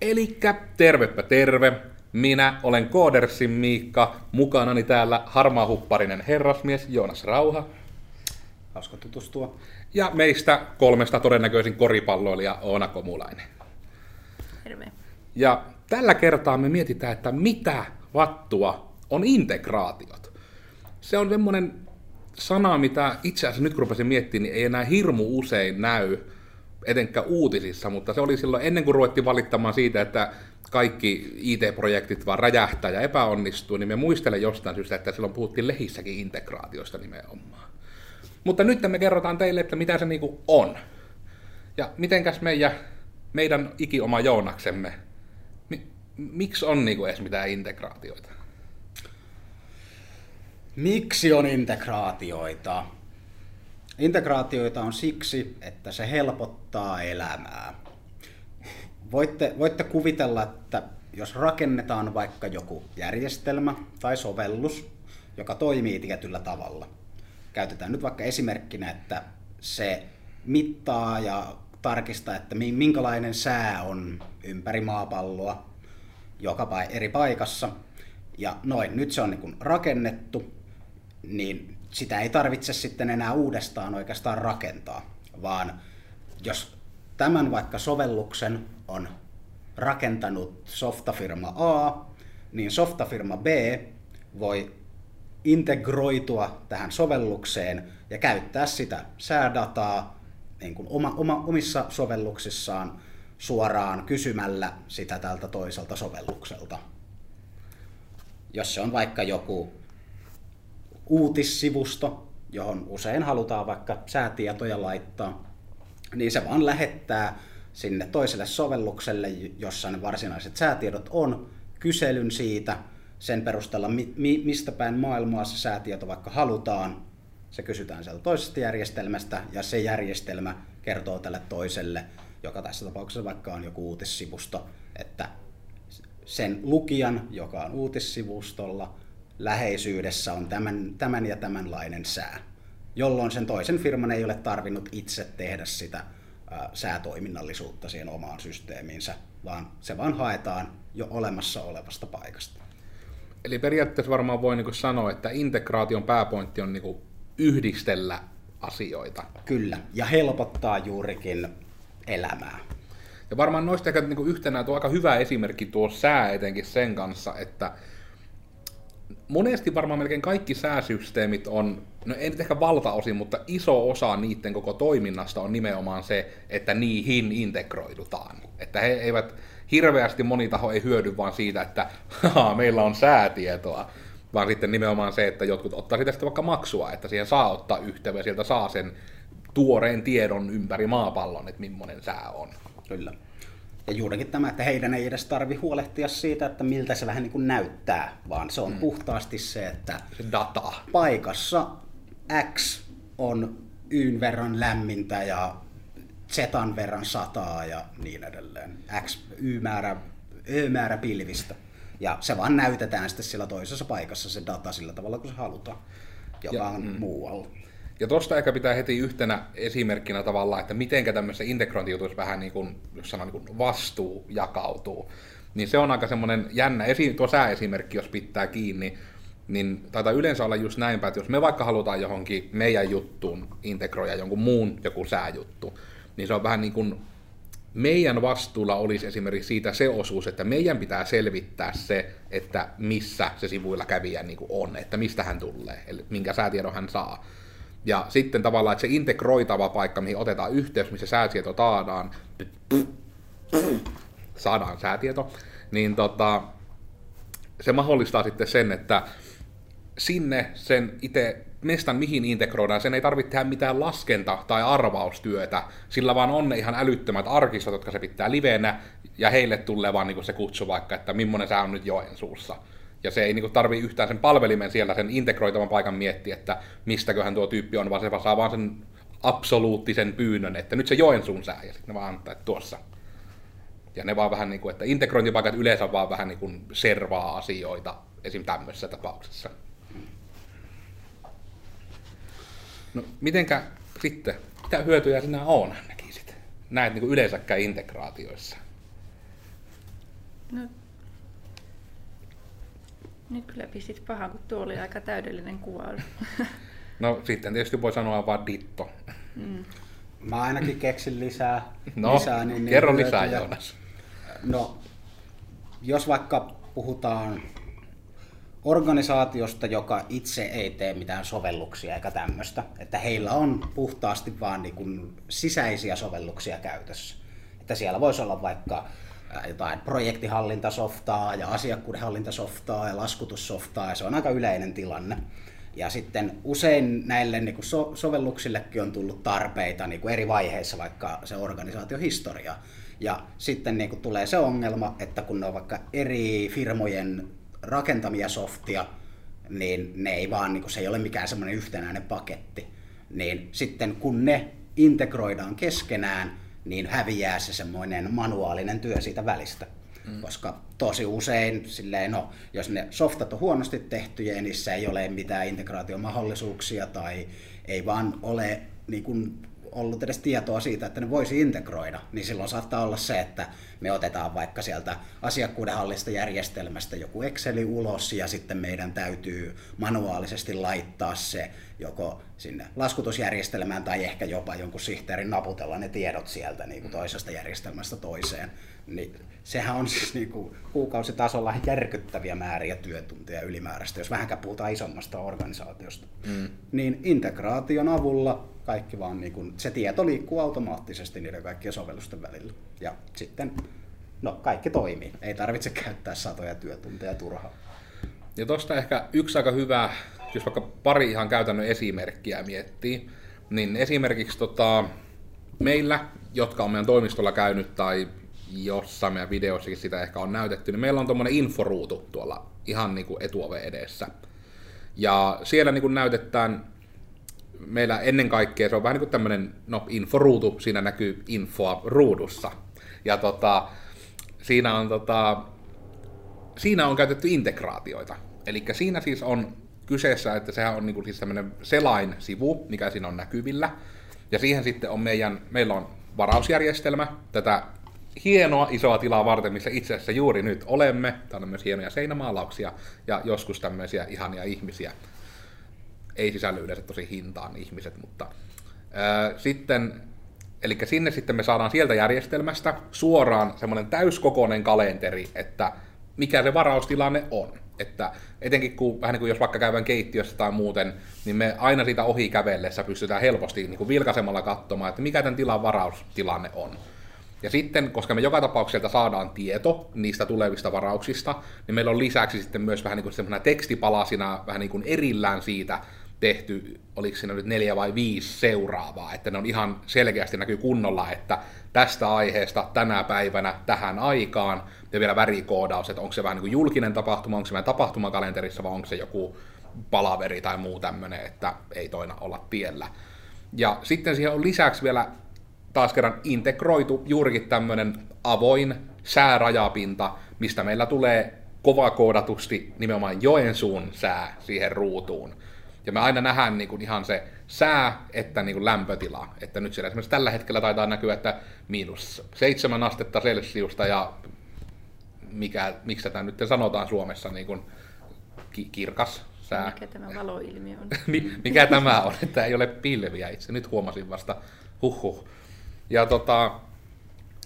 Elikkä tervepä terve. Minä olen Koodersin Miikka, mukanani täällä harmaahupparinen herrasmies Joonas Rauha. Hauska tutustua. Ja meistä kolmesta todennäköisin koripalloilija Oona Komulainen. Terve. Ja tällä kertaa me mietitään, että mitä vattua on integraatiot. Se on semmoinen sana, mitä itse asiassa nyt kun rupesin miettimään, niin ei enää hirmu usein näy etenkään uutisissa, mutta se oli silloin ennen kuin ruvettiin valittamaan siitä, että kaikki IT-projektit vaan räjähtää ja epäonnistuu, niin me muistelen jostain syystä, että silloin puhuttiin lehissäkin integraatioista nimenomaan. Mutta nyt me kerrotaan teille, että mitä se niinku on. Ja mitenkäs meidän, meidän ikioma Joonaksemme, mi, miksi on niinku edes mitään integraatioita? Miksi on integraatioita? Integraatioita on siksi, että se helpottaa elämää. Voitte, voitte kuvitella, että jos rakennetaan vaikka joku järjestelmä tai sovellus, joka toimii tietyllä tavalla. Käytetään nyt vaikka esimerkkinä, että se mittaa ja tarkistaa, että minkälainen sää on ympäri maapalloa joka eri paikassa. Ja noin, nyt se on niin rakennettu, niin sitä ei tarvitse sitten enää uudestaan oikeastaan rakentaa, vaan jos tämän vaikka sovelluksen on rakentanut softafirma A, niin softafirma B voi integroitua tähän sovellukseen ja käyttää sitä säädataa niin kuin oma, oma, omissa sovelluksissaan suoraan kysymällä sitä tältä toiselta sovellukselta. Jos se on vaikka joku uutissivusto, johon usein halutaan vaikka säätietoja laittaa, niin se vaan lähettää sinne toiselle sovellukselle, jossa ne varsinaiset säätiedot on, kyselyn siitä, sen perusteella, mi- mistä päin maailmaa se säätieto vaikka halutaan. Se kysytään sieltä toisesta järjestelmästä ja se järjestelmä kertoo tälle toiselle, joka tässä tapauksessa vaikka on joku uutissivusto, että sen lukijan, joka on uutissivustolla, läheisyydessä on tämän, tämän ja tämänlainen sää, jolloin sen toisen firman ei ole tarvinnut itse tehdä sitä ää, säätoiminnallisuutta siihen omaan systeemiinsä, vaan se vaan haetaan jo olemassa olevasta paikasta. Eli periaatteessa varmaan voi niin sanoa, että integraation pääpointti on niin yhdistellä asioita. Kyllä, ja helpottaa juurikin elämää. Ja varmaan noista ehkä niin yhtenä tuo aika hyvä esimerkki tuo sää etenkin sen kanssa, että monesti varmaan melkein kaikki sääsysteemit on, no ei nyt ehkä valtaosin, mutta iso osa niiden koko toiminnasta on nimenomaan se, että niihin integroidutaan. Että he eivät, hirveästi moni taho ei hyödy vaan siitä, että haha, meillä on säätietoa, vaan sitten nimenomaan se, että jotkut ottaa sitä sitten vaikka maksua, että siihen saa ottaa yhteyttä ja sieltä saa sen tuoreen tiedon ympäri maapallon, että millainen sää on. Kyllä. Ja juurikin tämä, että heidän ei edes tarvi huolehtia siitä, että miltä se vähän niin kuin näyttää, vaan se on mm. puhtaasti se, että se data. paikassa X on yyn verran lämmintä ja zetan verran sataa ja niin edelleen. X, Y-määrä, Ö-määrä pilvistä. Ja se vaan näytetään sitten siellä toisessa paikassa se data sillä tavalla, kun se halutaan, joka ja, on mm. muualla. Ja tuosta ehkä pitää heti yhtenä esimerkkinä tavallaan, että miten tämmöisessä integrointijutuissa vähän niin kuin, jos sanoo, niin kuin vastuu jakautuu. Niin se on aika semmoinen jännä, esi- tuo sääesimerkki, jos pitää kiinni, niin taitaa yleensä olla just näinpä, että jos me vaikka halutaan johonkin meidän juttuun integroida jonkun muun joku sääjuttu, niin se on vähän niin kuin meidän vastuulla olisi esimerkiksi siitä se osuus, että meidän pitää selvittää se, että missä se sivuilla kävijä niin kuin on, että mistä hän tulee, eli minkä säätiedon hän saa. Ja sitten tavallaan, että se integroitava paikka, mihin otetaan yhteys, missä säätieto taadaan, saadaan säätieto, niin tota, se mahdollistaa sitten sen, että sinne sen itse mestan mihin integroidaan, sen ei tarvitse tehdä mitään laskenta- tai arvaustyötä, sillä vaan on ne ihan älyttömät arkistot, jotka se pitää livenä, ja heille tulee vaan niin se kutsu vaikka, että millainen sä on nyt Joensuussa. Ja se ei niin tarvi yhtään sen palvelimen siellä sen integroitavan paikan miettiä, että mistäköhän tuo tyyppi on, vaan se saa vaan sen absoluuttisen pyynnön, että nyt se Joensuun sää, ja sitten ne vaan antaa, että tuossa. Ja ne vaan vähän niin kuin, että integrointipaikat yleensä vaan vähän niin kuin servaa asioita, esim. tämmöisessä tapauksessa. No, mitenkä sitten, mitä hyötyjä sinä on, näkisit? Näet niin kuin yleensäkään integraatioissa? No, nyt kyllä pistit paha, kun tuo oli aika täydellinen kuvailu. No sitten tietysti voi sanoa vaan ditto. Mm. Mä ainakin keksin lisää. No, lisää niin, kerro lisää. Joonas. No, jos vaikka puhutaan organisaatiosta, joka itse ei tee mitään sovelluksia eikä tämmöistä, että heillä on puhtaasti vaan niin kuin sisäisiä sovelluksia käytössä. Että siellä voisi olla vaikka jotain projektihallintasoftaa ja asiakkuudenhallintasoftaa ja laskutussoftaa, ja se on aika yleinen tilanne. Ja sitten usein näille niin kuin so- sovelluksillekin on tullut tarpeita niin kuin eri vaiheissa vaikka se organisaatiohistoria. Ja sitten niin kuin tulee se ongelma, että kun ne on vaikka eri firmojen rakentamia softia, niin ne ei vaan, niin kuin, se ei ole mikään semmoinen yhtenäinen paketti. Niin sitten kun ne integroidaan keskenään, niin häviää se semmoinen manuaalinen työ siitä välistä. Mm. Koska tosi usein, silleen, no, jos ne softat on huonosti tehtyjä ja niissä ei ole mitään integraatiomahdollisuuksia tai ei vaan ole niin kuin, ollut edes tietoa siitä, että ne voisi integroida, niin silloin saattaa olla se, että me otetaan vaikka sieltä asiakkuudenhallista järjestelmästä joku Exceli ulos ja sitten meidän täytyy manuaalisesti laittaa se joko sinne laskutusjärjestelmään tai ehkä jopa jonkun sihteerin naputella ne tiedot sieltä niin kuin toisesta järjestelmästä toiseen. Niin sehän on siis niin kuin kuukausitasolla järkyttäviä määriä työtunteja ylimääräistä, jos vähänkään puhutaan isommasta organisaatiosta. Mm. Niin integraation avulla kaikki vaan niin kuin, se tieto liikkuu automaattisesti niiden kaikkien sovellusten välillä. Ja sitten no, kaikki toimii. Ei tarvitse käyttää satoja työtunteja turhaan. Ja tosta ehkä yksi aika hyvä, jos vaikka pari ihan käytännön esimerkkiä miettii, niin esimerkiksi tota, meillä, jotka on meidän toimistolla käynyt tai jossain meidän videossakin sitä ehkä on näytetty, niin meillä on tuommoinen inforuutu tuolla ihan niin kuin etuoven edessä. Ja siellä niin kuin näytetään meillä ennen kaikkea se on vähän niin kuin tämmöinen no, inforuutu, siinä näkyy infoa ruudussa. Ja tota, siinä on tota, siinä on käytetty integraatioita. Eli siinä siis on kyseessä, että sehän on niinku siis tämmöinen selain-sivu, mikä siinä on näkyvillä. Ja siihen sitten on meidän, meillä on varausjärjestelmä, tätä hienoa isoa tilaa varten, missä itse asiassa juuri nyt olemme. Täällä on myös hienoja seinämaalauksia ja joskus tämmöisiä ihania ihmisiä. Ei sisälly yleensä tosi hintaan ihmiset, mutta ää, sitten Eli sinne sitten me saadaan sieltä järjestelmästä suoraan semmoinen täyskokoinen kalenteri, että mikä se varaustilanne on. Että etenkin kun, vähän niin kuin jos vaikka käydään keittiössä tai muuten, niin me aina siitä ohi kävellessä pystytään helposti niin kuin vilkaisemalla katsomaan, että mikä tämän tilan varaustilanne on. Ja sitten, koska me joka tapauksessa saadaan tieto niistä tulevista varauksista, niin meillä on lisäksi sitten myös vähän niin kuin tekstipalasina vähän niin kuin erillään siitä, tehty, oliko siinä nyt neljä vai viisi seuraavaa, että ne on ihan selkeästi näkyy kunnolla, että tästä aiheesta tänä päivänä tähän aikaan, ja vielä värikoodaus, että onko se vähän niin kuin julkinen tapahtuma, onko se meidän tapahtumakalenterissa vai onko se joku palaveri tai muu tämmöinen, että ei toina olla tiellä. Ja sitten siihen on lisäksi vielä taas kerran integroitu juurikin tämmöinen avoin säärajapinta, mistä meillä tulee kovakoodatusti nimenomaan Joensuun sää siihen ruutuun. Ja me aina nähdään niin kuin ihan se sää että niin kuin lämpötila. Että nyt siellä esimerkiksi tällä hetkellä taitaa näkyä, että miinus seitsemän astetta Celsiusta ja mikä, miksi tämä nyt sanotaan Suomessa niin kuin ki- kirkas sää. Mikä tämä valoilmiö on? mikä tämä on, että ei ole pilviä itse. Nyt huomasin vasta, huhhuh. Ja, tota,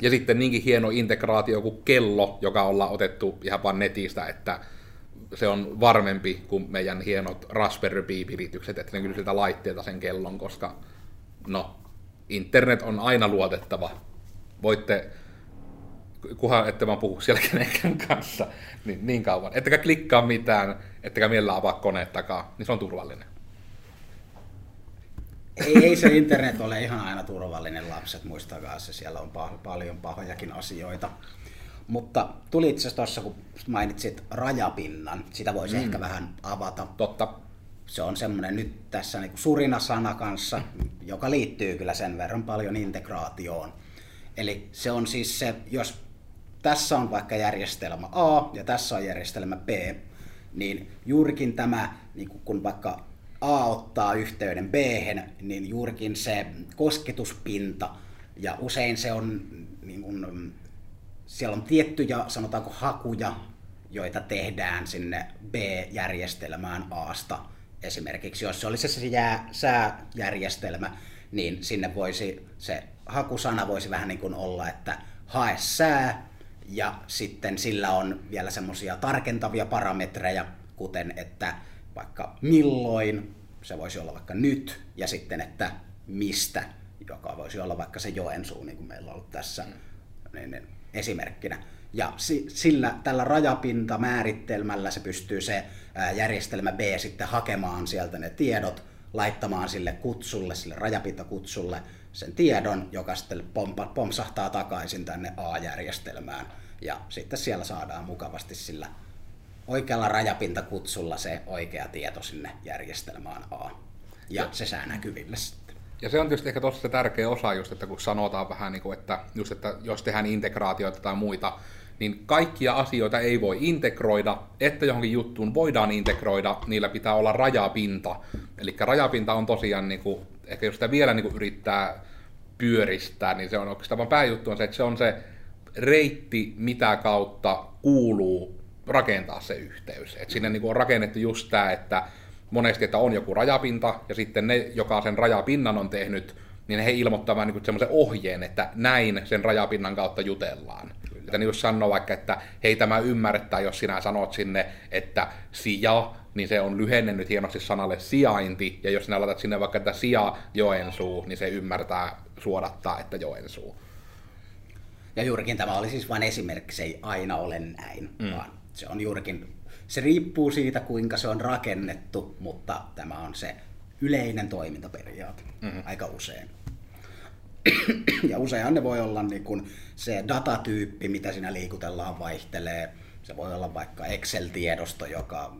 ja sitten niinkin hieno integraatio kuin kello, joka ollaan otettu ihan vaan netistä, että se on varmempi kuin meidän hienot Raspberry Pi-viritykset, että ne kyllä sitä laitteelta sen kellon, koska no, internet on aina luotettava. Voitte, kunhan ette vaan puhu siellä kenenkään kanssa, niin, niin kauan. Ettekä klikkaa mitään, ettekä mielellä avaa koneet takaa, niin se on turvallinen. Ei, ei se internet ole ihan aina turvallinen lapset, muistakaa se, siellä on pah- paljon pahojakin asioita. Mutta tuli itse asiassa tuossa, kun mainitsit rajapinnan, sitä voisi mm. ehkä vähän avata. Totta. Se on semmoinen nyt tässä niin surina sana kanssa, joka liittyy kyllä sen verran paljon integraatioon. Eli se on siis se, jos tässä on vaikka järjestelmä A ja tässä on järjestelmä B, niin juurikin tämä, niin kun vaikka A ottaa yhteyden B, niin juurikin se kosketuspinta, ja usein se on niin kun, siellä on tiettyjä, sanotaanko hakuja, joita tehdään sinne B-järjestelmään Asta. Esimerkiksi jos se olisi se jää, sääjärjestelmä, niin sinne voisi se hakusana voisi vähän niin kuin olla, että hae sää, ja sitten sillä on vielä semmoisia tarkentavia parametreja, kuten että vaikka milloin, se voisi olla vaikka nyt, ja sitten että mistä, joka voisi olla vaikka se Joensuu, niin kuin meillä on ollut tässä niin, niin, esimerkkinä. Ja sillä, tällä rajapintamäärittelmällä se pystyy se järjestelmä B sitten hakemaan sieltä ne tiedot, laittamaan sille kutsulle, sille rajapintakutsulle sen tiedon, joka sitten pompa, pompsahtaa takaisin tänne A-järjestelmään. Ja sitten siellä saadaan mukavasti sillä oikealla rajapintakutsulla se oikea tieto sinne järjestelmään A. Ja se sää näkyville sitten. Ja se on tietysti ehkä tuossa se tärkeä osa just, että kun sanotaan vähän niin kuin, että, just, että jos tehdään integraatioita tai muita, niin kaikkia asioita ei voi integroida, että johonkin juttuun voidaan integroida, niillä pitää olla rajapinta. Eli rajapinta on tosiaan, niin kuin, ehkä jos sitä vielä niin kuin yrittää pyöristää, niin se on oikeastaan pääjuttu on se, että se on se reitti, mitä kautta kuuluu rakentaa se yhteys. Et sinne niin on rakennettu just tämä, että monesti, että on joku rajapinta, ja sitten ne, joka sen rajapinnan on tehnyt, niin he ilmoittavat niin semmoisen ohjeen, että näin sen rajapinnan kautta jutellaan. Kyllä. Että niin jos sanoo vaikka, että hei tämä ymmärrettää, jos sinä sanot sinne, että sija, niin se on lyhennennyt hienosti sanalle sijainti, ja jos sinä laitat sinne vaikka, että sija Joensuu, niin se ymmärtää suodattaa, että Joensuu. Ja juurikin tämä oli siis vain esimerkki, se ei aina ole näin, mm. vaan se on juurikin, se riippuu siitä kuinka se on rakennettu, mutta tämä on se yleinen toimintaperiaate mm-hmm. aika usein. ja usein ne voi olla niin kun se datatyyppi, mitä siinä liikutellaan, vaihtelee. Se voi olla vaikka Excel-tiedosto, joka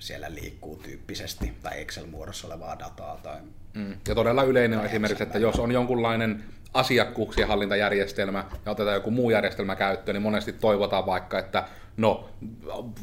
siellä liikkuu tyyppisesti, tai Excel-muodossa olevaa dataa. Tai mm. Ja todella yleinen on esimerkiksi, että jos on jonkunlainen asiakkuuksien hallintajärjestelmä ja otetaan joku muu järjestelmä käyttöön, niin monesti toivotaan vaikka, että no,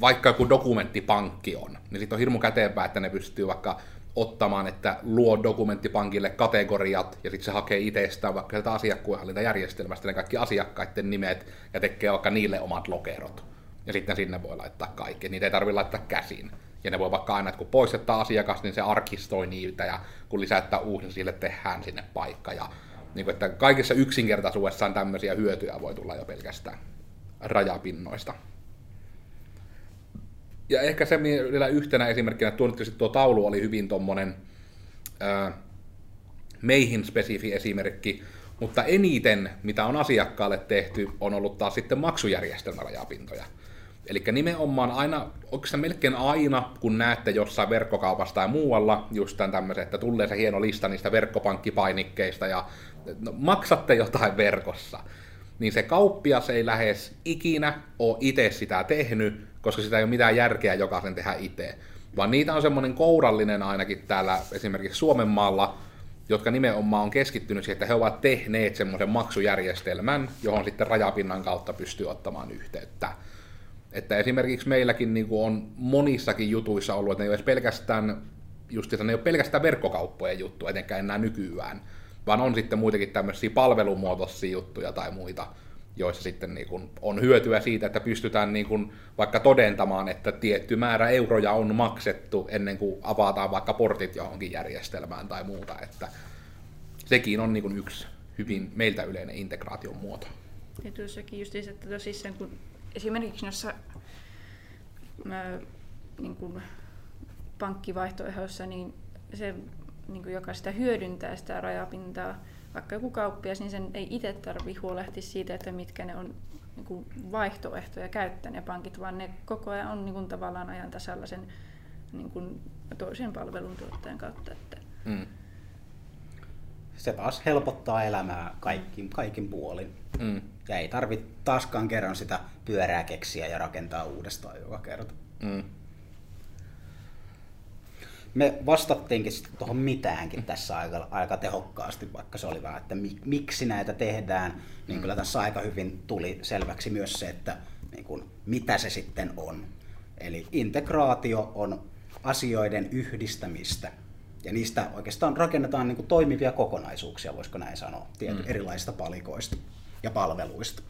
vaikka joku dokumenttipankki on, niin sitten on hirmu käteenpää, että ne pystyy vaikka ottamaan, että luo dokumenttipankille kategoriat ja sitten se hakee itsestään vaikka sieltä asiakkuuhallintajärjestelmästä ne kaikki asiakkaiden nimet ja tekee vaikka niille omat lokerot. Ja sitten sinne voi laittaa kaikki. Niitä ei tarvitse laittaa käsin. Ja ne voi vaikka aina, että kun poistetaan asiakas, niin se arkistoi niitä ja kun lisättää uusi, niin sille tehdään sinne paikka. Ja niin kuin, että kaikissa yksinkertaisuudessaan tämmöisiä hyötyjä voi tulla jo pelkästään rajapinnoista. Ja ehkä se vielä yhtenä esimerkkinä, että tuo, taulu oli hyvin tuommoinen meihin spesifi esimerkki, mutta eniten, mitä on asiakkaalle tehty, on ollut taas sitten maksujärjestelmärajapintoja. Eli nimenomaan aina, oikeastaan melkein aina, kun näette jossain verkkokaupasta tai muualla just tämän tämmöisen, että tulee se hieno lista niistä verkkopankkipainikkeista ja no, maksatte jotain verkossa, niin se kauppias ei lähes ikinä ole itse sitä tehnyt, koska sitä ei ole mitään järkeä jokaisen tehdä itse. Vaan niitä on semmoinen kourallinen ainakin täällä esimerkiksi Suomen maalla, jotka nimenomaan on keskittynyt siihen, että he ovat tehneet semmoisen maksujärjestelmän, johon sitten rajapinnan kautta pystyy ottamaan yhteyttä. Että esimerkiksi meilläkin niin kuin on monissakin jutuissa ollut, että ne ei ole pelkästään, just, ne ei ole pelkästään verkkokauppojen juttu, etenkään enää nykyään, vaan on sitten muitakin tämmöisiä palvelumuotoisia juttuja tai muita, joissa sitten niin kuin on hyötyä siitä, että pystytään niin kuin vaikka todentamaan, että tietty määrä euroja on maksettu ennen kuin avataan vaikka portit johonkin järjestelmään tai muuta, että sekin on niin kuin yksi hyvin meiltä yleinen integraation muoto. Ja tuossakin just että tosissaan kun esimerkiksi noissa niin kuin pankkivaihtoehdoissa, niin se, niin kuin joka sitä hyödyntää sitä rajapintaa, vaikka joku kauppias, niin sen ei itse tarvitse huolehtia siitä, että mitkä ne on niin kuin vaihtoehtoja käyttää ne pankit, vaan ne koko ajan on niin kuin tavallaan ajan tasalla sen niin kuin toisen palveluntuottajan kautta. Että mm. Se taas helpottaa elämää kaikkin, kaikin puolin. Mm. Ja ei tarvitse taaskaan kerran sitä pyörää keksiä ja rakentaa uudestaan joka kerta. Mm me vastattiinkin sitten tuohon mitäänkin tässä aika, aika tehokkaasti, vaikka se oli vähän, että miksi näitä tehdään, niin kyllä tässä aika hyvin tuli selväksi myös se, että niin kuin, mitä se sitten on. Eli integraatio on asioiden yhdistämistä, ja niistä oikeastaan rakennetaan niin kuin toimivia kokonaisuuksia, voisiko näin sanoa, tiety, mm. erilaisista palikoista ja palveluista.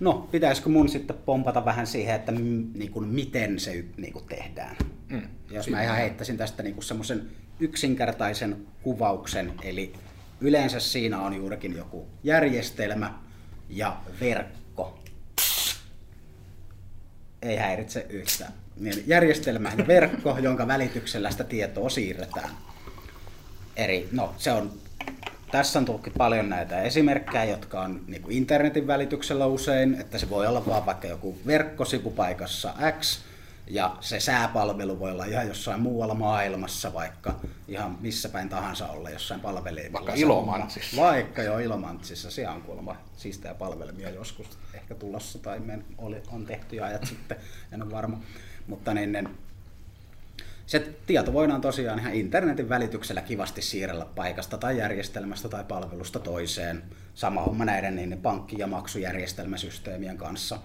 No, pitäisikö mun sitten pompata vähän siihen, että m- niin kuin, miten se niin kuin, tehdään? Mm. Jos mä ihan heittäisin tästä niin kuin semmoisen yksinkertaisen kuvauksen, eli yleensä siinä on juurikin joku järjestelmä ja verkko. Ei häiritse yhtään. Niin järjestelmä ja verkko, jonka välityksellä sitä tietoa siirretään. Eri, no se on, tässä on tullutkin paljon näitä esimerkkejä, jotka on niin kuin internetin välityksellä usein, että se voi olla vaan vaikka joku verkkosivu paikassa X, ja se sääpalvelu voi olla ihan jossain muualla maailmassa, vaikka ihan missä päin tahansa olla jossain palvelimella. Vaikka Ilomantsissa. Vaikka jo Ilomantsissa, se on kuulemma siistejä palvelimia joskus ehkä tulossa tai men, oli, on tehty jo ajat sitten, en ole varma. Mutta niin, niin, se tieto voidaan tosiaan ihan internetin välityksellä kivasti siirrellä paikasta tai järjestelmästä tai palvelusta toiseen. Sama homma näiden niin pankki- ja maksujärjestelmäsysteemien kanssa.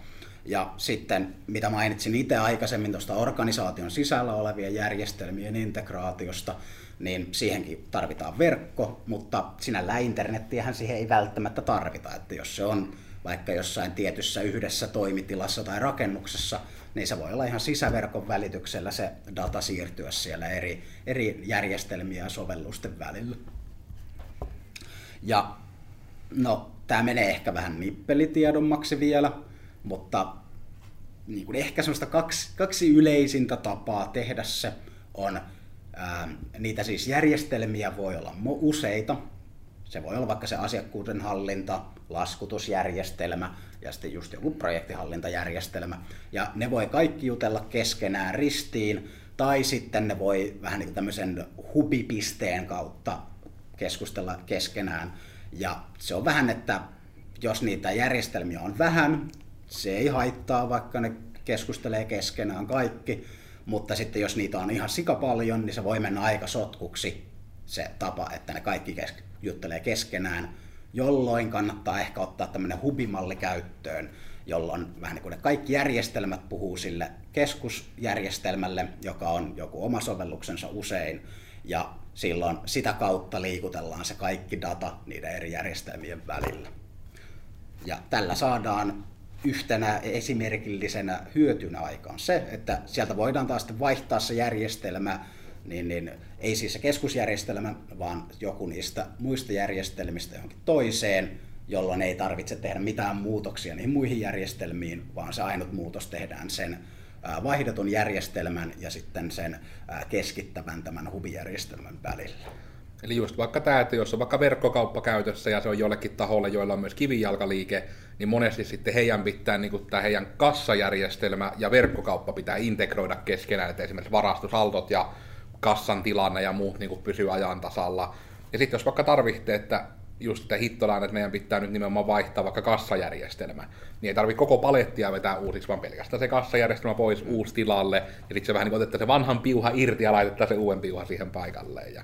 Ja sitten, mitä mainitsin itse aikaisemmin tuosta organisaation sisällä olevien järjestelmien integraatiosta, niin siihenkin tarvitaan verkko, mutta sinällä internettiähän siihen ei välttämättä tarvita. Että jos se on vaikka jossain tietyssä yhdessä toimitilassa tai rakennuksessa, niin se voi olla ihan sisäverkon välityksellä se data siirtyä siellä eri, eri järjestelmiä ja sovellusten välillä. Ja no, tämä menee ehkä vähän nippelitiedonmaksi vielä, mutta niin kuin ehkä semmoista kaksi, kaksi yleisintä tapaa tehdä se on, ää, niitä siis järjestelmiä voi olla useita. Se voi olla vaikka se asiakkuuden hallinta, laskutusjärjestelmä ja sitten just joku projektihallintajärjestelmä. Ja ne voi kaikki jutella keskenään ristiin, tai sitten ne voi vähän niin kuin tämmöisen hubipisteen kautta keskustella keskenään. Ja se on vähän, että jos niitä järjestelmiä on vähän, se ei haittaa, vaikka ne keskustelee keskenään kaikki, mutta sitten jos niitä on ihan sika paljon, niin se voi mennä aika sotkuksi se tapa, että ne kaikki kes- juttelee keskenään, jolloin kannattaa ehkä ottaa tämmöinen hubimalli käyttöön, jolloin vähän niin kuin ne kaikki järjestelmät puhuu sille keskusjärjestelmälle, joka on joku oma sovelluksensa usein, ja silloin sitä kautta liikutellaan se kaikki data niiden eri järjestelmien välillä. Ja tällä saadaan yhtenä esimerkillisenä hyötynä aikaan se, että sieltä voidaan taas vaihtaa se järjestelmä, niin, niin ei siis se keskusjärjestelmä, vaan joku niistä muista järjestelmistä johonkin toiseen, jolloin ei tarvitse tehdä mitään muutoksia niihin muihin järjestelmiin, vaan se ainut muutos tehdään sen vaihdetun järjestelmän ja sitten sen keskittävän tämän hubijärjestelmän välillä. Eli just vaikka tämä, että jos on vaikka verkkokauppa käytössä ja se on jollekin taholle, joilla on myös kivijalkaliike, niin monesti sitten heidän pitää niin kuin tämä heidän kassajärjestelmä ja verkkokauppa pitää integroida keskenään, että esimerkiksi varastosaltot ja kassan tilanne ja muut niin kuin pysyy ajan tasalla. Ja sitten jos vaikka tarvitsee, että just että hittolaan, että meidän pitää nyt nimenomaan vaihtaa vaikka kassajärjestelmä, niin ei tarvitse koko palettia vetää uusiksi, vaan pelkästään se kassajärjestelmä pois uusi tilalle, ja sitten se vähän niin kuin se vanhan piuha irti ja laitetaan se uuden piuha siihen paikalleen. Ja,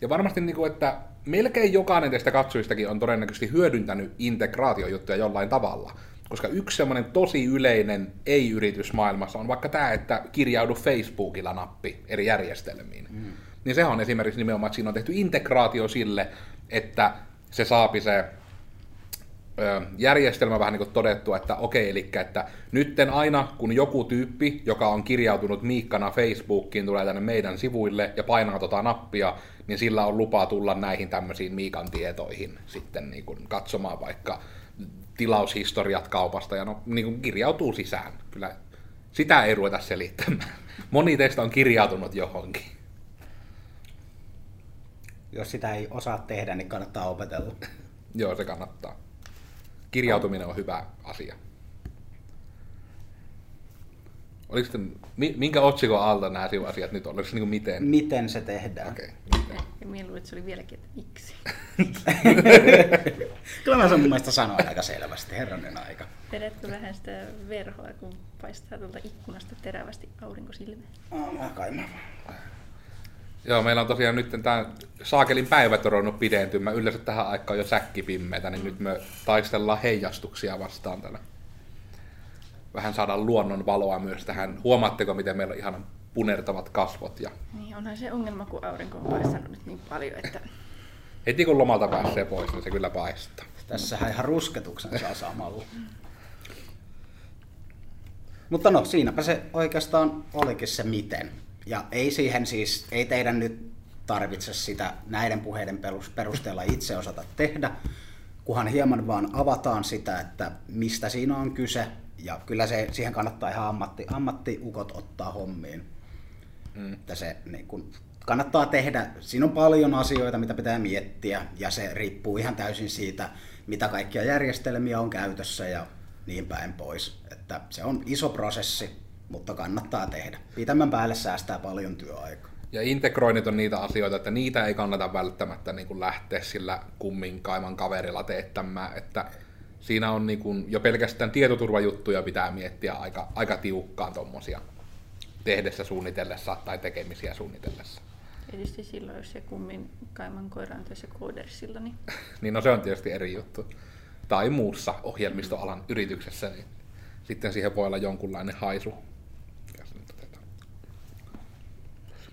ja varmasti, niin kuin, että melkein jokainen teistä katsojistakin on todennäköisesti hyödyntänyt integraatiojuttuja jollain tavalla. Koska yksi semmoinen tosi yleinen ei-yritys maailmassa on vaikka tämä, että kirjaudu Facebookilla nappi eri järjestelmiin. Mm. Niin se on esimerkiksi nimenomaan, että siinä on tehty integraatio sille, että se saapi se järjestelmä vähän niin kuin todettu, että okei, eli että nytten aina kun joku tyyppi, joka on kirjautunut Miikkana Facebookiin, tulee tänne meidän sivuille ja painaa tota nappia, niin sillä on lupa tulla näihin tämmöisiin Miikan tietoihin sitten niin kuin katsomaan vaikka tilaushistoriat kaupasta ja no, niin kuin kirjautuu sisään. Kyllä sitä ei ruveta selittämään. Moni teistä on kirjautunut johonkin. Jos sitä ei osaa tehdä, niin kannattaa opetella. Joo, se kannattaa. Kirjautuminen on hyvä asia. Oliko sitten, minkä otsikon alta nämä asiat nyt on? Oliko se niin kuin miten? Miten se tehdään? Okei. Okay. Ja minä luulen, että se oli vieläkin, että miksi. Kyllä mä sen mun mielestä sanoin aika selvästi, herranen aika. Vedätkö vähän sitä verhoa, kun paistaa tuolta ikkunasta terävästi aurinkosilmeen? Oh, kai mä Joo, meillä on tosiaan nyt tämä Saakelin päivät on ruvennut pidentymään. Yleensä tähän aikaan jo säkkipimmeitä, niin mm. nyt me taistellaan heijastuksia vastaan tällä. Vähän saadaan luonnon valoa myös tähän. Huomaatteko, miten meillä on ihan punertavat kasvot? Ja... Niin, onhan se ongelma, kun aurinko on paistanut nyt niin paljon, että... Heti kun lomalta pääsee pois, niin se kyllä paistaa. Tässähän ihan rusketuksen saa samalla. Mutta no, siinäpä se oikeastaan olikin se miten. Ja ei siihen siis, ei teidän nyt tarvitse sitä näiden puheiden perusteella itse osata tehdä, kunhan hieman vaan avataan sitä, että mistä siinä on kyse. Ja kyllä se, siihen kannattaa ihan ammatti, ammattiukot ottaa hommiin. Mm. Että se niin kun, kannattaa tehdä. Siinä on paljon asioita, mitä pitää miettiä, ja se riippuu ihan täysin siitä, mitä kaikkia järjestelmiä on käytössä ja niin päin pois. Että se on iso prosessi, mutta kannattaa tehdä. Pitemmän päälle säästää paljon työaikaa. Ja integroinnit on niitä asioita, että niitä ei kannata välttämättä niin kuin lähteä sillä kummin kaiman kaverilla teettämään, että siinä on niin kuin jo pelkästään tietoturvajuttuja pitää miettiä aika, aika tiukkaan tuommoisia tehdessä suunnitellessa tai tekemisiä suunnitellessa. Tietysti silloin, jos se kummin kaiman koira on töissä koodersilla, niin... niin no se on tietysti eri juttu. Tai muussa ohjelmistoalan yrityksessä, niin sitten siihen voi olla jonkunlainen haisu.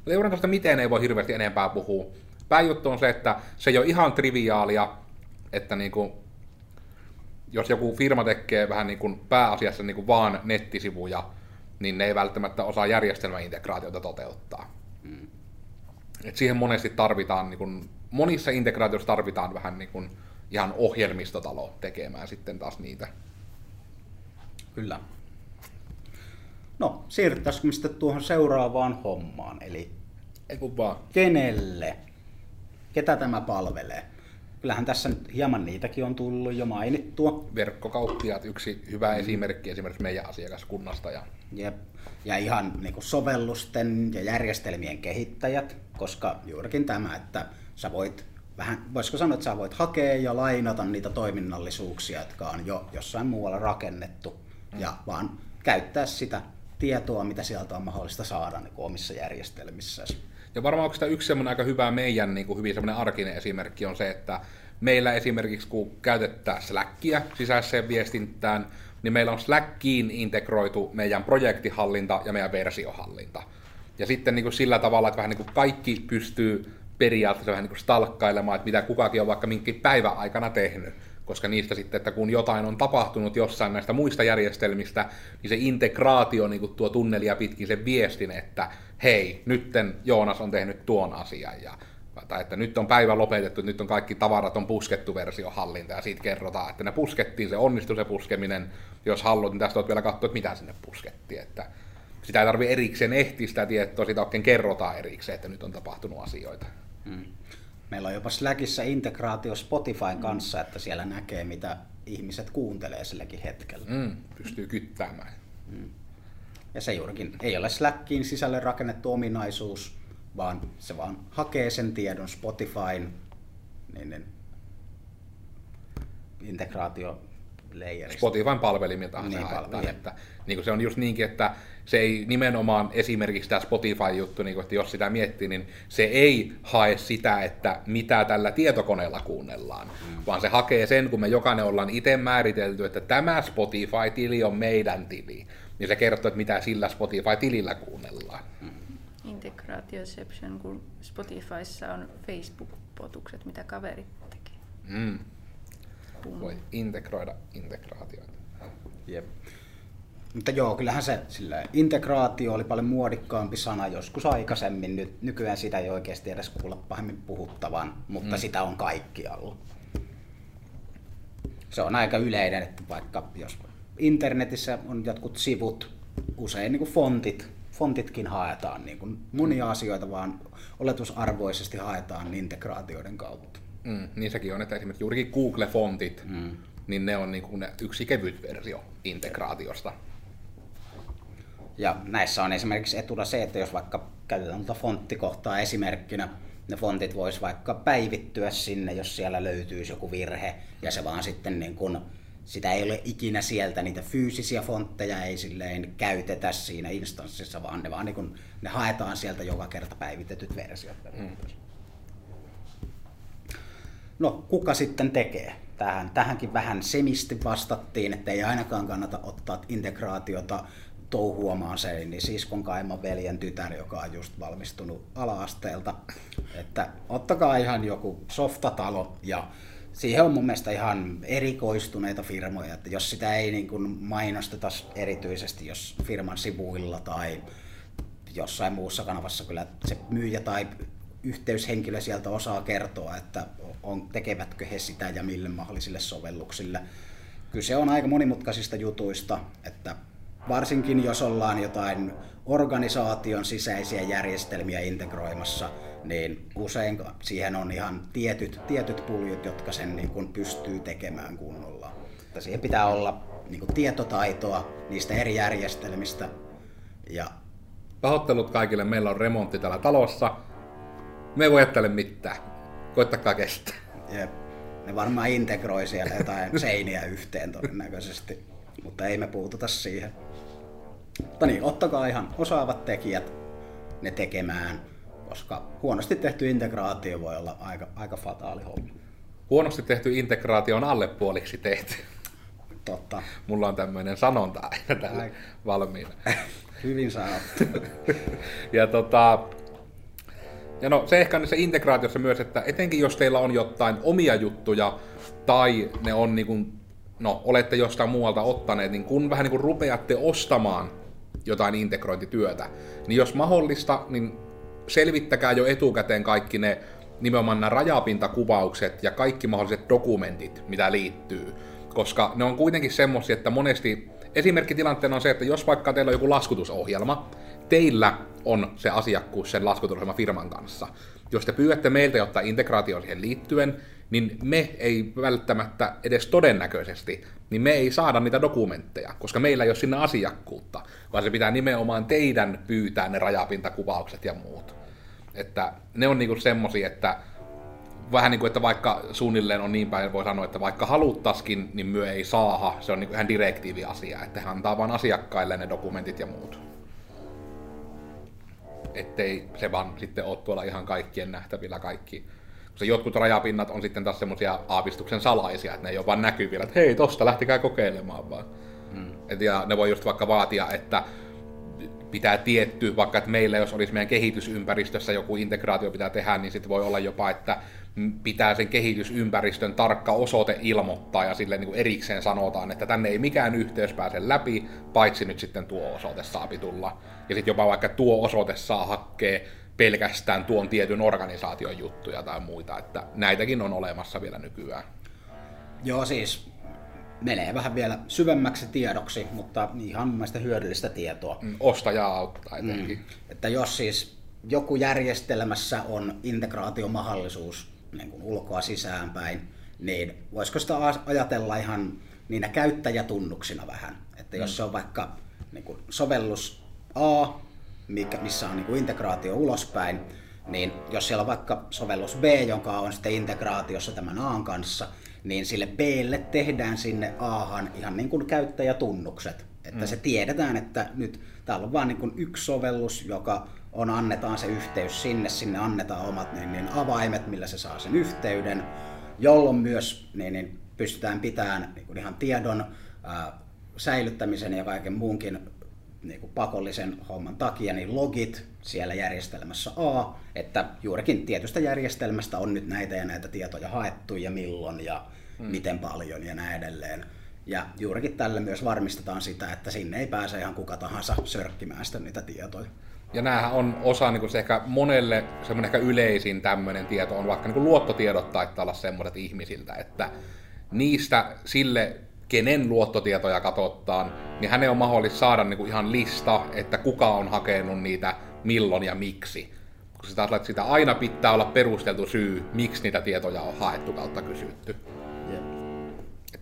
Seurantasta miten ei voi hirveästi enempää puhua. Pääjuttu on se, että se ei ole ihan triviaalia, että niin kuin, jos joku firma tekee vähän niin kuin pääasiassa niin kuin vaan nettisivuja, niin ne ei välttämättä osaa järjestelmäintegraatiota toteuttaa. Mm. Et siihen monesti tarvitaan, niin kuin, monissa integraatioissa tarvitaan vähän niin kuin ihan ohjelmistotalo tekemään sitten taas niitä. Kyllä. No, siirryttäisikö sitten tuohon seuraavaan hommaan, eli Ei kun vaan. kenelle, ketä tämä palvelee? Kyllähän tässä nyt hieman niitäkin on tullut jo mainittua. Verkkokauppiaat, yksi hyvä mm. esimerkki esimerkiksi meidän asiakaskunnasta. Ja... Jep. Ja ihan niin kuin sovellusten ja järjestelmien kehittäjät, koska juurikin tämä, että sä voit vähän, voisiko sanoa, että sä voit hakea ja lainata niitä toiminnallisuuksia, jotka on jo jossain muualla rakennettu, mm. ja vaan käyttää sitä tietoa, mitä sieltä on mahdollista saada niin omissa järjestelmissä. Ja varmaan onko yksi semmoinen aika hyvä meidän niin kuin hyvin semmoinen arkinen esimerkki on se, että meillä esimerkiksi kun käytetään Slackia sisäiseen viestintään, niin meillä on Slackiin integroitu meidän projektihallinta ja meidän versiohallinta. Ja sitten niin kuin sillä tavalla, että vähän niin kuin kaikki pystyy periaatteessa vähän niin kuin stalkkailemaan, että mitä kukakin on vaikka minkin päivän aikana tehnyt koska niistä sitten, että kun jotain on tapahtunut jossain näistä muista järjestelmistä, niin se integraatio niin tuo tunnelia pitkin sen viestin, että hei, nytten Joonas on tehnyt tuon asian, ja, tai että nyt on päivä lopetettu, nyt on kaikki tavarat on puskettu versiohallinta, ja siitä kerrotaan, että ne puskettiin, se onnistui se puskeminen, jos haluat, niin tästä olet vielä katsoa, että mitä sinne puskettiin, että sitä ei tarvitse erikseen ehtiä sitä tietoa, sitä oikein kerrotaan erikseen, että nyt on tapahtunut asioita. Hmm. Meillä on jopa Slackissa integraatio Spotifyn kanssa, että siellä näkee, mitä ihmiset kuuntelee silläkin hetkellä. Mm, pystyy kyttäämään. Mm. Ja se juurikin ei ole Slackiin sisälle rakennettu ominaisuus, vaan se vaan hakee sen tiedon Spotifyn niin, niin, integraatio layerista. Spotifyn palvelimilta niin, se haetaan, että niin kuin se on just niinkin, että se ei nimenomaan esimerkiksi tämä Spotify-juttu, niin kuin, että jos sitä miettii, niin se ei hae sitä, että mitä tällä tietokoneella kuunnellaan, mm. vaan se hakee sen, kun me jokainen ollaan itse määritelty, että tämä Spotify-tili on meidän tili, niin se kertoo, että mitä sillä Spotify-tilillä kuunnellaan. Mm. Integraatioception, kun Spotifyssa on Facebook-potukset, mitä kaverit tekee. Mm. Voi integroida integraatioita. Jep. Mutta joo, kyllähän se sillä integraatio oli paljon muodikkaampi sana joskus aikaisemmin. Nyt, nykyään sitä ei oikeasti edes kuulla pahemmin puhuttavan, mutta mm. sitä on kaikkialla. Se on aika yleinen, että vaikka jos internetissä on jotkut sivut, usein niin kuin fontit, fontitkin haetaan, niin kuin monia mm. asioita vaan oletusarvoisesti haetaan integraatioiden kautta. Mm, niin sekin on, että esimerkiksi juurikin Google-fontit, mm. niin ne on niin kuin yksi kevyt versio integraatiosta. Ja näissä on esimerkiksi etuna se, että jos vaikka käytetään tuota fonttikohtaa esimerkkinä, ne fontit vois vaikka päivittyä sinne, jos siellä löytyisi joku virhe, ja se vaan sitten niin kun, sitä ei ole ikinä sieltä, niitä fyysisiä fontteja ei silleen käytetä siinä instanssissa, vaan ne vaan niin kun, ne haetaan sieltä joka kerta päivitetyt versiot. Mm. No, kuka sitten tekee? Tähän, tähänkin vähän semisti vastattiin, että ei ainakaan kannata ottaa integraatiota touhuamaan se, niin siskon kaiman veljen tytär, joka on just valmistunut ala-asteelta. Että ottakaa ihan joku softatalo ja siihen on mun mielestä ihan erikoistuneita firmoja, että jos sitä ei niin kuin mainosteta erityisesti, jos firman sivuilla tai jossain muussa kanavassa kyllä se myyjä tai yhteyshenkilö sieltä osaa kertoa, että on, tekevätkö he sitä ja mille mahdollisille sovelluksille. Kyse on aika monimutkaisista jutuista, että varsinkin jos ollaan jotain organisaation sisäisiä järjestelmiä integroimassa, niin usein siihen on ihan tietyt, tietyt puljut, jotka sen niin kuin pystyy tekemään kunnolla. Että siihen pitää olla niin kuin tietotaitoa niistä eri järjestelmistä. Ja... Pahoittelut kaikille, meillä on remontti täällä talossa. Me ei voi jättää mitään. Koittakaa kestää. Jep. Ne varmaan integroi siellä jotain seiniä yhteen todennäköisesti, mutta ei me puututa siihen. Mutta niin, ottakaa ihan osaavat tekijät ne tekemään, koska huonosti tehty integraatio voi olla aika, aika fataali homma. Huonosti tehty integraatio on alle puoliksi tehty. Totta. Mulla on tämmöinen sanonta aina täällä Ai. valmiina. Hyvin sanottu. ja tota, ja no se ehkä on se integraatiossa myös, että etenkin jos teillä on jotain omia juttuja, tai ne on niin kuin, no olette jostain muualta ottaneet, niin kun vähän niin kuin rupeatte ostamaan jotain integrointityötä, niin jos mahdollista, niin selvittäkää jo etukäteen kaikki ne nimenomaan nämä rajapintakuvaukset ja kaikki mahdolliset dokumentit, mitä liittyy. Koska ne on kuitenkin semmoisia, että monesti esimerkkitilanteena on se, että jos vaikka teillä on joku laskutusohjelma, teillä on se asiakkuus sen laskutusohjelman firman kanssa. Jos te pyydätte meiltä jotain integraatio siihen liittyen, niin me ei välttämättä edes todennäköisesti, niin me ei saada niitä dokumentteja, koska meillä ei ole sinne asiakkuutta, vaan se pitää nimenomaan teidän pyytää ne rajapintakuvaukset ja muut. Että ne on niinku semmosia, että vähän niin kuin, että vaikka suunnilleen on niin päin, voi sanoa, että vaikka haluttaskin, niin myö ei saaha. Se on niin ihan direktiivi asia, että hän antaa vain asiakkaille ne dokumentit ja muut ettei se vaan sitten ole tuolla ihan kaikkien nähtävillä kaikki. Koska jotkut rajapinnat on sitten taas semmoisia aavistuksen salaisia, että ne ei ole vaan näkyvillä, että hei, tosta lähtikää kokeilemaan vaan. Hmm. Et ja ne voi just vaikka vaatia, että pitää tietty, vaikka että meillä jos olisi meidän kehitysympäristössä joku integraatio pitää tehdä, niin sitten voi olla jopa, että pitää sen kehitysympäristön tarkka osoite ilmoittaa ja sille niin kuin erikseen sanotaan, että tänne ei mikään yhteys pääse läpi, paitsi nyt sitten tuo osoite saapi tulla. Ja sitten jopa vaikka tuo osoite saa hakkee pelkästään tuon tietyn organisaation juttuja tai muita, että näitäkin on olemassa vielä nykyään. Joo, siis menee vähän vielä syvemmäksi tiedoksi, mutta ihan mun mielestä hyödyllistä tietoa. Mm, ostajaa auttaa etenkin. Mm. Että jos siis joku järjestelmässä on integraatiomahdollisuus niin kuin ulkoa sisäänpäin, niin voisiko sitä ajatella ihan niinä käyttäjätunnuksina vähän. Että jos mm. se on vaikka niin kuin sovellus A, mikä, missä on niin kuin integraatio ulospäin, niin jos siellä on vaikka sovellus B, jonka on sitten integraatiossa tämän A kanssa, niin sille Blle tehdään sinne Ahan ihan niin kuin käyttäjätunnukset. Että mm. se tiedetään, että nyt täällä on vain niin kuin yksi sovellus, joka on, annetaan se yhteys sinne, sinne annetaan omat niin, niin avaimet, millä se saa sen yhteyden, jolloin myös niin, niin pystytään pitämään niin kuin ihan tiedon ää, säilyttämisen ja kaiken muunkin niin kuin pakollisen homman takia, niin logit siellä järjestelmässä A, että juurikin tietystä järjestelmästä on nyt näitä ja näitä tietoja haettu ja milloin ja hmm. miten paljon ja näin edelleen. Ja juurikin tällä myös varmistetaan sitä, että sinne ei pääse ihan kuka tahansa sörkkimään sitä niitä tietoja. Ja näähän on osa niin se ehkä monelle semmoinen ehkä yleisin tämmöinen tieto on vaikka niin luottotiedot taittaa olla semmoiset ihmisiltä, että niistä sille, kenen luottotietoja katsotaan, niin hänen on mahdollista saada niin kuin ihan lista, että kuka on hakenut niitä milloin ja miksi. Koska sitä, sitä aina pitää olla perusteltu syy, miksi niitä tietoja on haettu kautta kysytty. Yeah.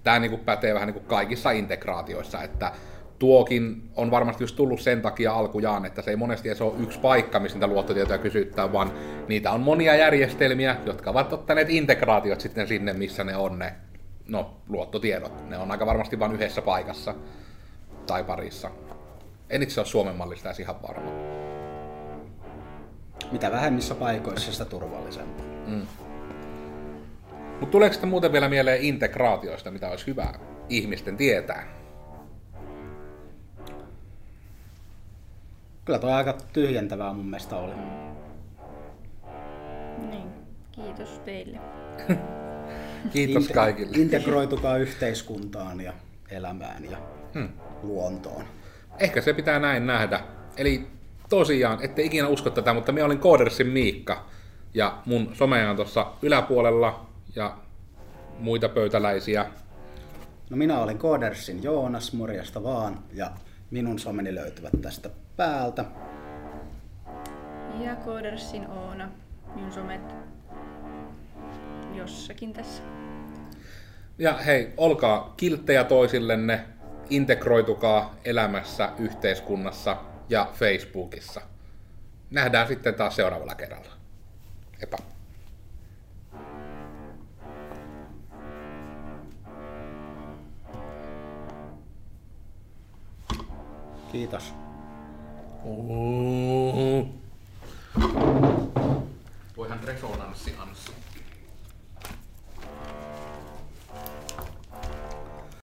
Tämä niin kuin pätee vähän niin kuin kaikissa integraatioissa, että tuokin on varmasti just tullut sen takia alkujaan, että se ei monesti edes ole yksi paikka, missä niitä luottotietoja kysyttää, vaan niitä on monia järjestelmiä, jotka ovat ottaneet integraatiot sitten sinne, missä ne on ne no, luottotiedot. Ne on aika varmasti vain yhdessä paikassa tai parissa. En itse ole Suomen mallista edes ihan varma. Mitä vähemmissä paikoissa, sitä turvallisempaa. Mm. Mutta tuleeko sitten muuten vielä mieleen integraatioista, mitä olisi hyvä ihmisten tietää? Kyllä tuo aika tyhjentävää mun mielestä oli. Niin, kiitos teille. Kiitos Inte- kaikille. Integroitukaa yhteiskuntaan ja elämään ja Hmm. luontoon. Ehkä se pitää näin nähdä. Eli tosiaan, ette ikinä usko tätä, mutta minä olin Codersin Miikka. Ja mun some on tuossa yläpuolella ja muita pöytäläisiä. No minä olin Codersin Joonas, morjesta vaan, ja minun someni löytyvät tästä päältä. Ja Codersin Oona. Minun somet jossakin tässä. Ja hei, olkaa kilttejä toisillenne, integroitukaa elämässä, yhteiskunnassa ja Facebookissa. Nähdään sitten taas seuraavalla kerralla. Epä. Kiitos. Voihan resonanssi anssi.